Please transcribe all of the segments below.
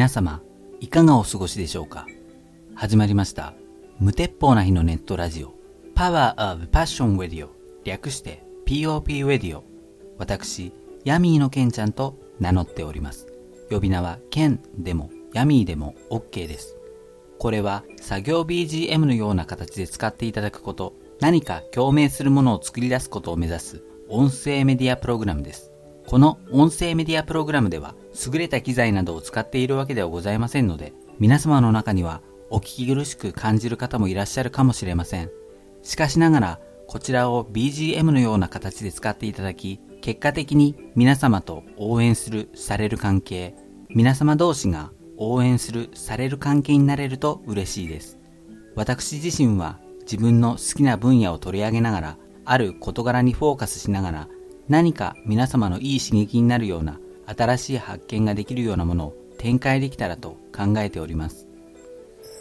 皆様、いかがお過ごしでしょうか？始まりました。無鉄砲な日のネットラジオ、Power of Passion Radio 略して POP Radio 私、ヤミーのケンちゃんと名乗っております。呼び名はケンでもヤミーでも OK です。これは作業 BGM のような形で使っていただくこと、何か共鳴するものを作り出すことを目指す音声メディアプログラムです。この音声メディアプログラムでは優れた機材などを使っているわけではございませんので、皆様の中にはお聞き苦しく感じる方もいらっしゃるかもしれません。しかしながら、こちらを BGM のような形で使っていただき、結果的に皆様と応援する、される関係、皆様同士が応援する、される関係になれると嬉しいです。私自身は自分の好きな分野を取り上げながら、ある事柄にフォーカスしながら、何か皆様のいい刺激になるような新しい発見ができるようなものを展開できたらと考えております。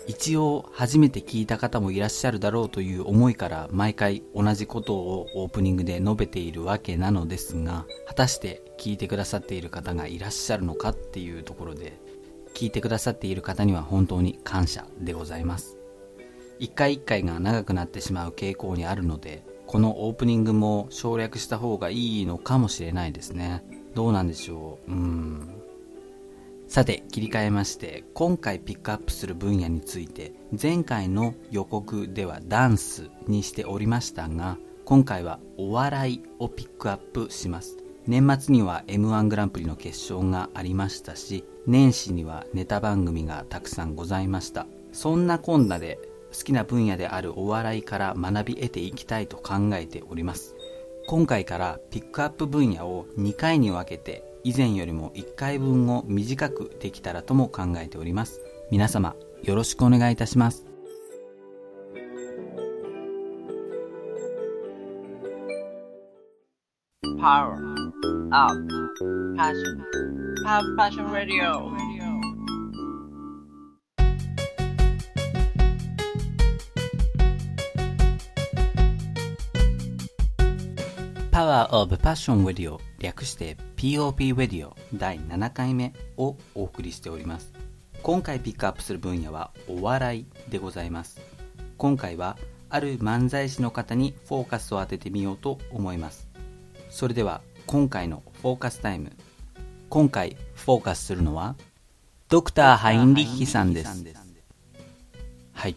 一応初めて聞いた方もいらっしゃるだろうという思いから毎回同じことをオープニングで述べているわけなのですが果たして聞いてくださっている方がいらっしゃるのかっていうところで聞いてくださっている方には本当に感謝でございます一回一回が長くなってしまう傾向にあるのでこのオープニングも省略した方がいいのかもしれないですねどうなんでしょう。うん。さて切り替えまして今回ピックアップする分野について前回の予告ではダンスにしておりましたが今回はお笑いをピックアップします。年末には m 1グランプリの決勝がありましたし年始にはネタ番組がたくさんございました。そんなこんなで好きな分野であるお笑いから学び得ていきたいと考えております。今回からピックアップ分野を2回に分けて以前よりも1回分を短くできたらとも考えております。皆様よろしくお願いいたします。Power Up Passion Have Passion Radio パワーオブパッションウェディオ略して POP ウェディオ第7回目をお送りしております。今回ピックアップする分野はお笑いでございます。今回はある漫才師の方にフォーカスを当ててみようと思います。それでは今回のフォーカスタイム。今回フォーカスするのはドクター・ハインリッヒさんです。はい。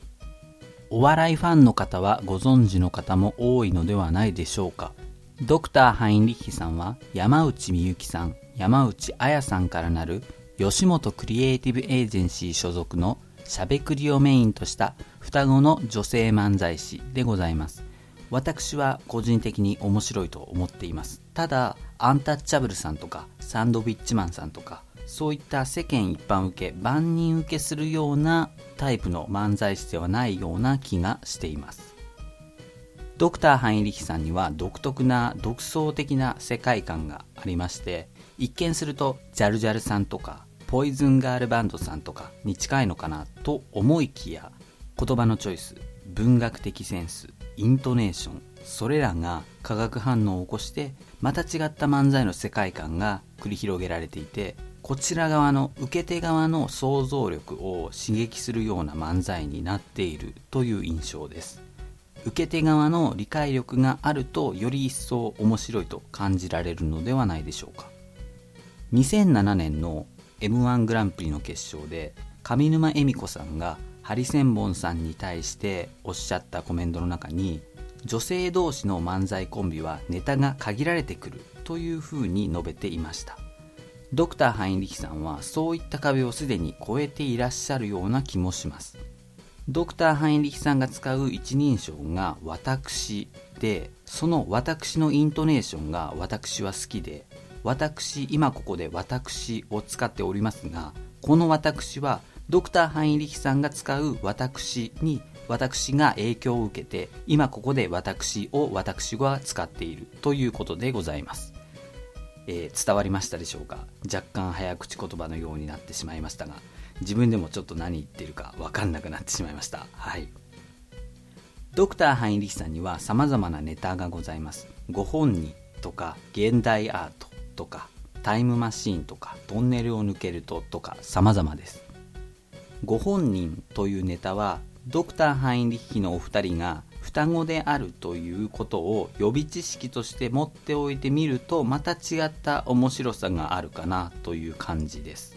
お笑いファンの方はご存知の方も多いのではないでしょうかドクター・ハインリッヒさんは山内美幸さん、山内彩さんからなる吉本クリエイティブエージェンシー所属のしゃべくりをメインとした双子の女性漫才師でございます。私は個人的に面白いと思っています。ただ、アンタッチャブルさんとかサンドウィッチマンさんとかそういった世間一般受け、万人受けするようなタイプの漫才師ではないような気がしています。ドクター・ハイリヒさんには独特な独創的な世界観がありまして一見するとジャルジャルさんとかポイズンガールバンドさんとかに近いのかなと思いきや言葉のチョイス文学的センスイントネーションそれらが化学反応を起こしてまた違った漫才の世界観が繰り広げられていてこちら側の受け手側の想像力を刺激するような漫才になっているという印象です。受け手側の理解力があるとより一層面白いと感じられるのではないでしょうか。2007年の m 1グランプリの決勝で上沼恵美子さんがハリセンボンさんに対しておっしゃったコメントの中に女性同士の漫才コンビはネタが限られてくるというふうに述べていました。ドクター・ハインリヒさんはそういった壁をすでに超えていらっしゃるような気もします。ドクター・ハインリヒさんが使う一人称が私でその私のイントネーションが私は好きで私今ここで私を使っておりますがこの私はドクター・ハインリヒさんが使う私に私が影響を受けて今ここで私を私は使っているということでございます、えー伝わりましたでしょうか？若干早口言葉のようになってしまいましたが。自分でもちょっと何言ってるか分かんなくなってしまいました。はい。ドクター・ハインリヒさんには様々なネタがございます。ご本人とか現代アートとかタイムマシーンとかトンネルを抜けるととか様々です。ご本人というネタはドクター・ハインリヒのお二人が双子であるということを予備知識として持っておいてみるとまた違った面白さがあるかなという感じです。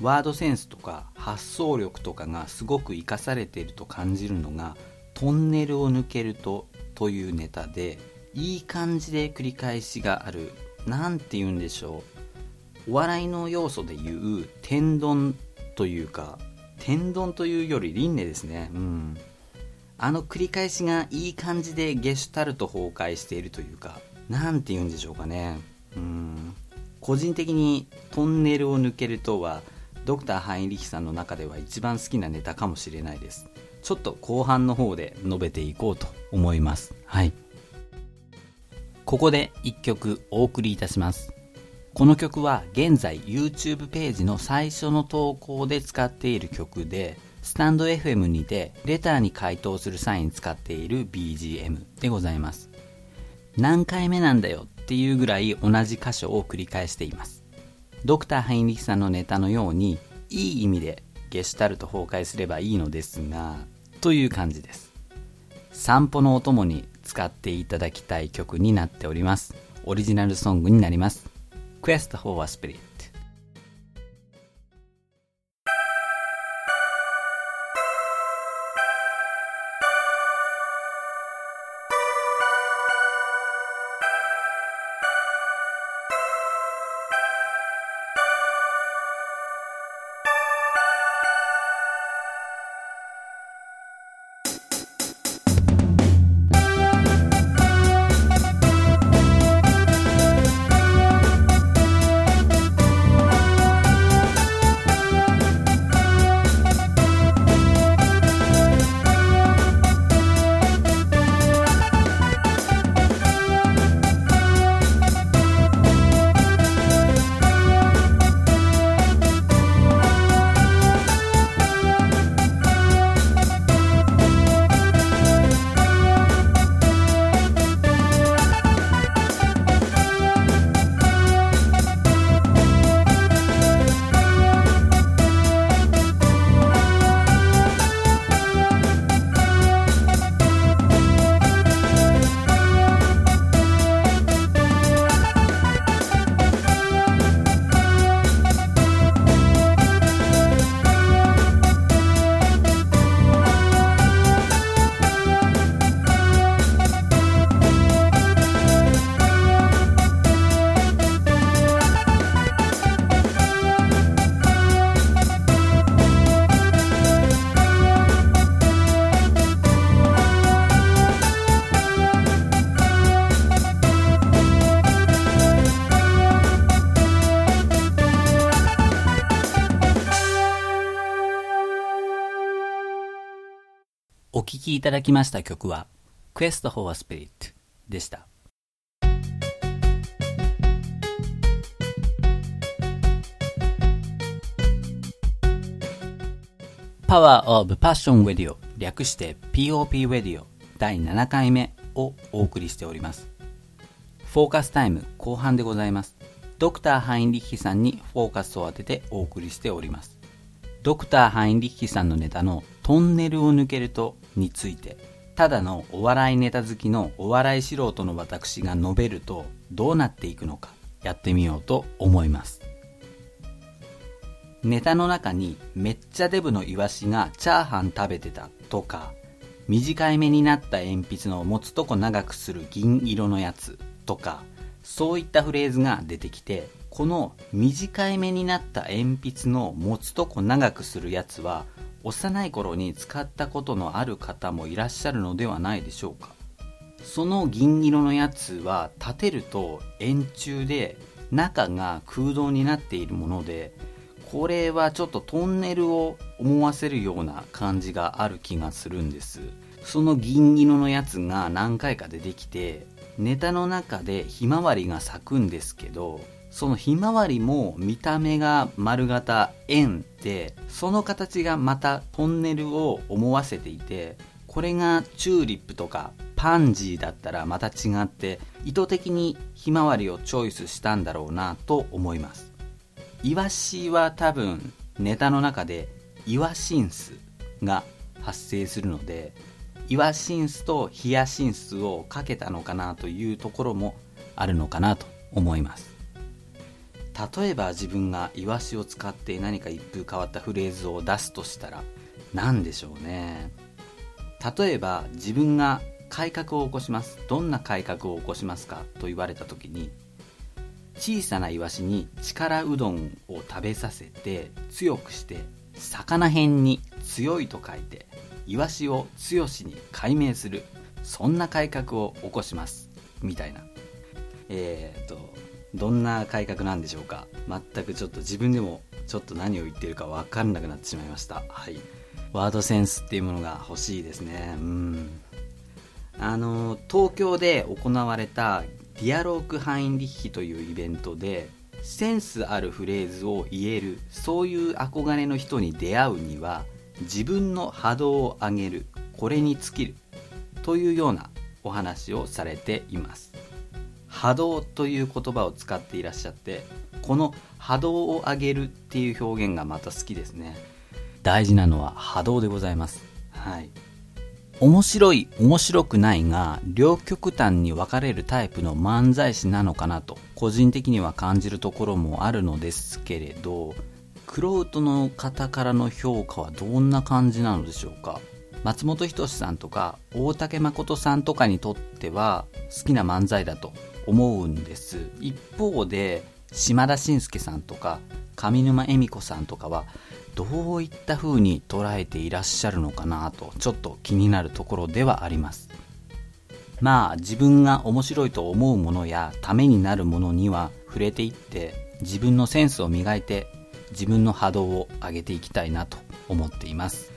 ワードセンスとか発想力とかがすごく活かされていると感じるのがトンネルを抜けるとというネタでいい感じで繰り返しがある何て言うんでしょう。お笑いの要素でいう天丼というか天丼というより輪廻ですね。うん。あの繰り返しがいい感じでゲシュタルト崩壊しているというか何て言うんでしょうかね。うん。個人的にトンネルを抜けるとはドクター・ハインリヒさんの中では一番好きなネタかもしれないです。ちょっと後半の方で述べていこうと思います。はい。ここで1曲お送りいたします。この曲は現在 YouTube ページの最初の投稿で使っている曲でスタンド FM にてレターに回答する際に使っている BGM でございます。何回目なんだよっていうぐらい同じ箇所を繰り返しています。ドクター・ハインリヒさんのネタのようにいい意味でゲシュタルト崩壊すればいいのですがという感じです。散歩のお供に使っていただきたい曲になっております。オリジナルソングになります。Quest for a Spirit お聴きいただきました曲は Quest for a Spirit でした。Power of Passion Radio 略して POP Radio 第7回目をお送りしております。フォーカスタイム後半でございます。ドクター・ハインリッヒさんにフォーカスを当ててお送りしております。ドクター・ハインリッヒさんのネタのトンネルを抜けるとについて。ただのお笑いネタ好きのお笑い素人の私が述べるとどうなっていくのかやってみようと思います。ネタの中にめっちゃデブのイワシがチャーハン食べてたとか短い目になった鉛筆の持つとこ長くする銀色のやつとかそういったフレーズが出てきてこの短い目になった鉛筆の持つとこ長くするやつは幼い頃に使ったことのある方もいらっしゃるのではないでしょうか。その銀色のやつは立てると円柱で中が空洞になっているものでこれはちょっとトンネルを思わせるような感じがある気がするんです。その銀色のやつが何回か出てきてネタの中でひまわりが咲くんですけどそのひまわりも見た目が丸型円でその形がまたトンネルを思わせていてこれがチューリップとかパンジーだったらまた違って意図的にひまわりをチョイスしたんだろうなと思います。イワシは多分ネタの中でイワシンスが発生するのでイワシンスとヒヤシンスをかけたのかなというところもあるのかなと思います。例えば自分がイワシを使って何か一風変わったフレーズを出すとしたら何でしょうね。例えば自分が改革を起こします。どんな改革を起こしますか？と言われた時に小さなイワシに力うどんを食べさせて強くして魚辺に強いと書いてイワシを強しに改名する。そんな改革を起こします。みたいな。えー、っとどんな改革なんでしょうか。全くちょっと自分でもちょっと何を言ってるか分かんなくなってしまいました。はい。ワードセンスっていうものが欲しいですね。うん。あの東京で行われたディアローク・ハインリッヒというイベントでセンスあるフレーズを言えるそういう憧れの人に出会うには自分の波動を上げるこれに尽きるというようなお話をされています。波動という言葉を使っていらっしゃってこの波動を上げるっていう表現がまた好きですね。大事なのは波動でございます。はい。面白い面白くないが両極端に分かれるタイプの漫才師なのかなと個人的には感じるところもあるのですけれどクロートの方からの評価はどんな感じなのでしょうか？松本人志さんとか大竹誠さんとかにとっては好きな漫才だと思うんです。一方で島田紳介さんとか上沼恵美子さんとかはどういった風に捉えていらっしゃるのかなとちょっと気になるところではあります。まあ自分が面白いと思うものやためになるものには触れていって自分のセンスを磨いて自分の波動を上げていきたいなと思っています。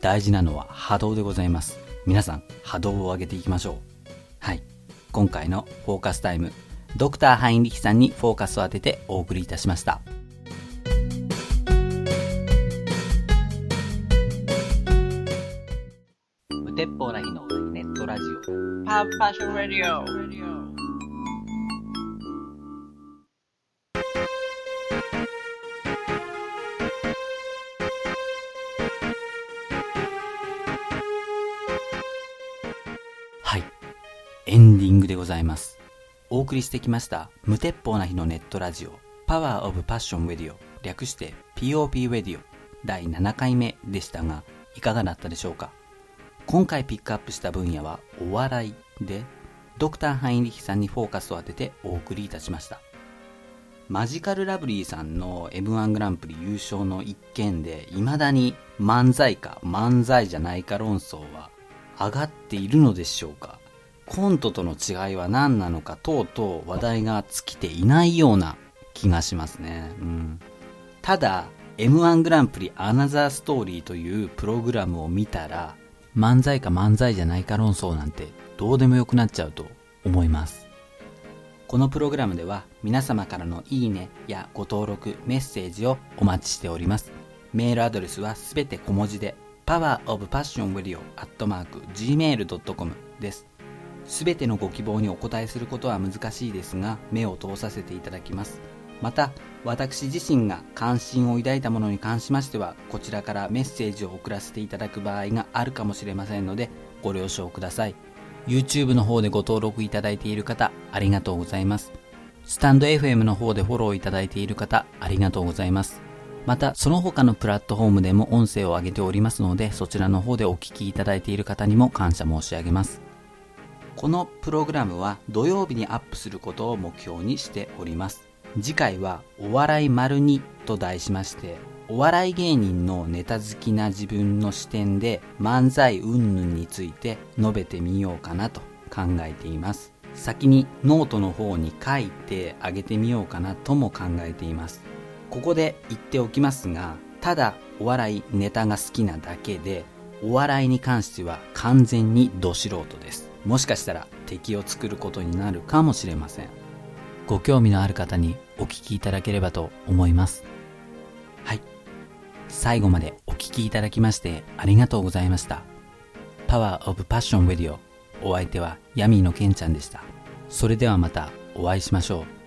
大事なのは波動でございます。皆さん波動を上げていきましょう。はい。今回のフォーカスタイムドクターハインリヒさんにフォーカスを当ててお送りいたしました無鉄砲な日のネットラジオ Pop Passion Radio. はい。ンディングでございます。お送りしてきました、無鉄砲な日のネットラジオ、パワーオブパッションウェディオ、略して POP ウェディオ、第7回目でしたが、いかがだったでしょうか？今回ピックアップした分野はお笑いで、ドクターハインリヒさんにフォーカスを当ててお送りいたしました。マジカルラブリーさんの M1 グランプリ優勝の一件で、未だに漫才か漫才じゃないか論争は上がっているのでしょうか？コントとの違いは何なのかとうとう話題が尽きていないような気がしますね。うん、ただ、M1 グランプリアナザーストーリーというプログラムを見たら、漫才か漫才じゃないか論争なんてどうでもよくなっちゃうと思います。このプログラムでは皆様からのいいねやご登録、メッセージをお待ちしております。メールアドレスはすべて小文字で powerofpassionradio.gmail.com です。すべてのご希望にお答えすることは難しいですが、目を通させていただきます。また、私自身が関心を抱いたものに関しましては、こちらからメッセージを送らせていただく場合があるかもしれませんので、ご了承ください。YouTube の方でご登録いただいている方、ありがとうございます。スタンド FM の方でフォローいただいている方、ありがとうございます。また、その他のプラットフォームでも音声を上げておりますので、そちらの方でお聞きいただいている方にも感謝申し上げます。このプログラムは土曜日にアップすることを目標にしております。次回はお笑い丸2と題しまして、お笑い芸人のネタ好きな自分の視点で漫才云々について述べてみようかなと考えています。先にノートの方に書いてあげてみようかなとも考えています。ここで言っておきますが、ただお笑いネタが好きなだけで、お笑いに関しては完全にど素人です。もしかしたら敵を作ることになるかもしれません。ご興味のある方にお聞きいただければと思います。はい。最後までお聞きいただきましてありがとうございました。パワーオブパッションウェディオお相手はヤミーのケンちゃんでした。それではまたお会いしましょう。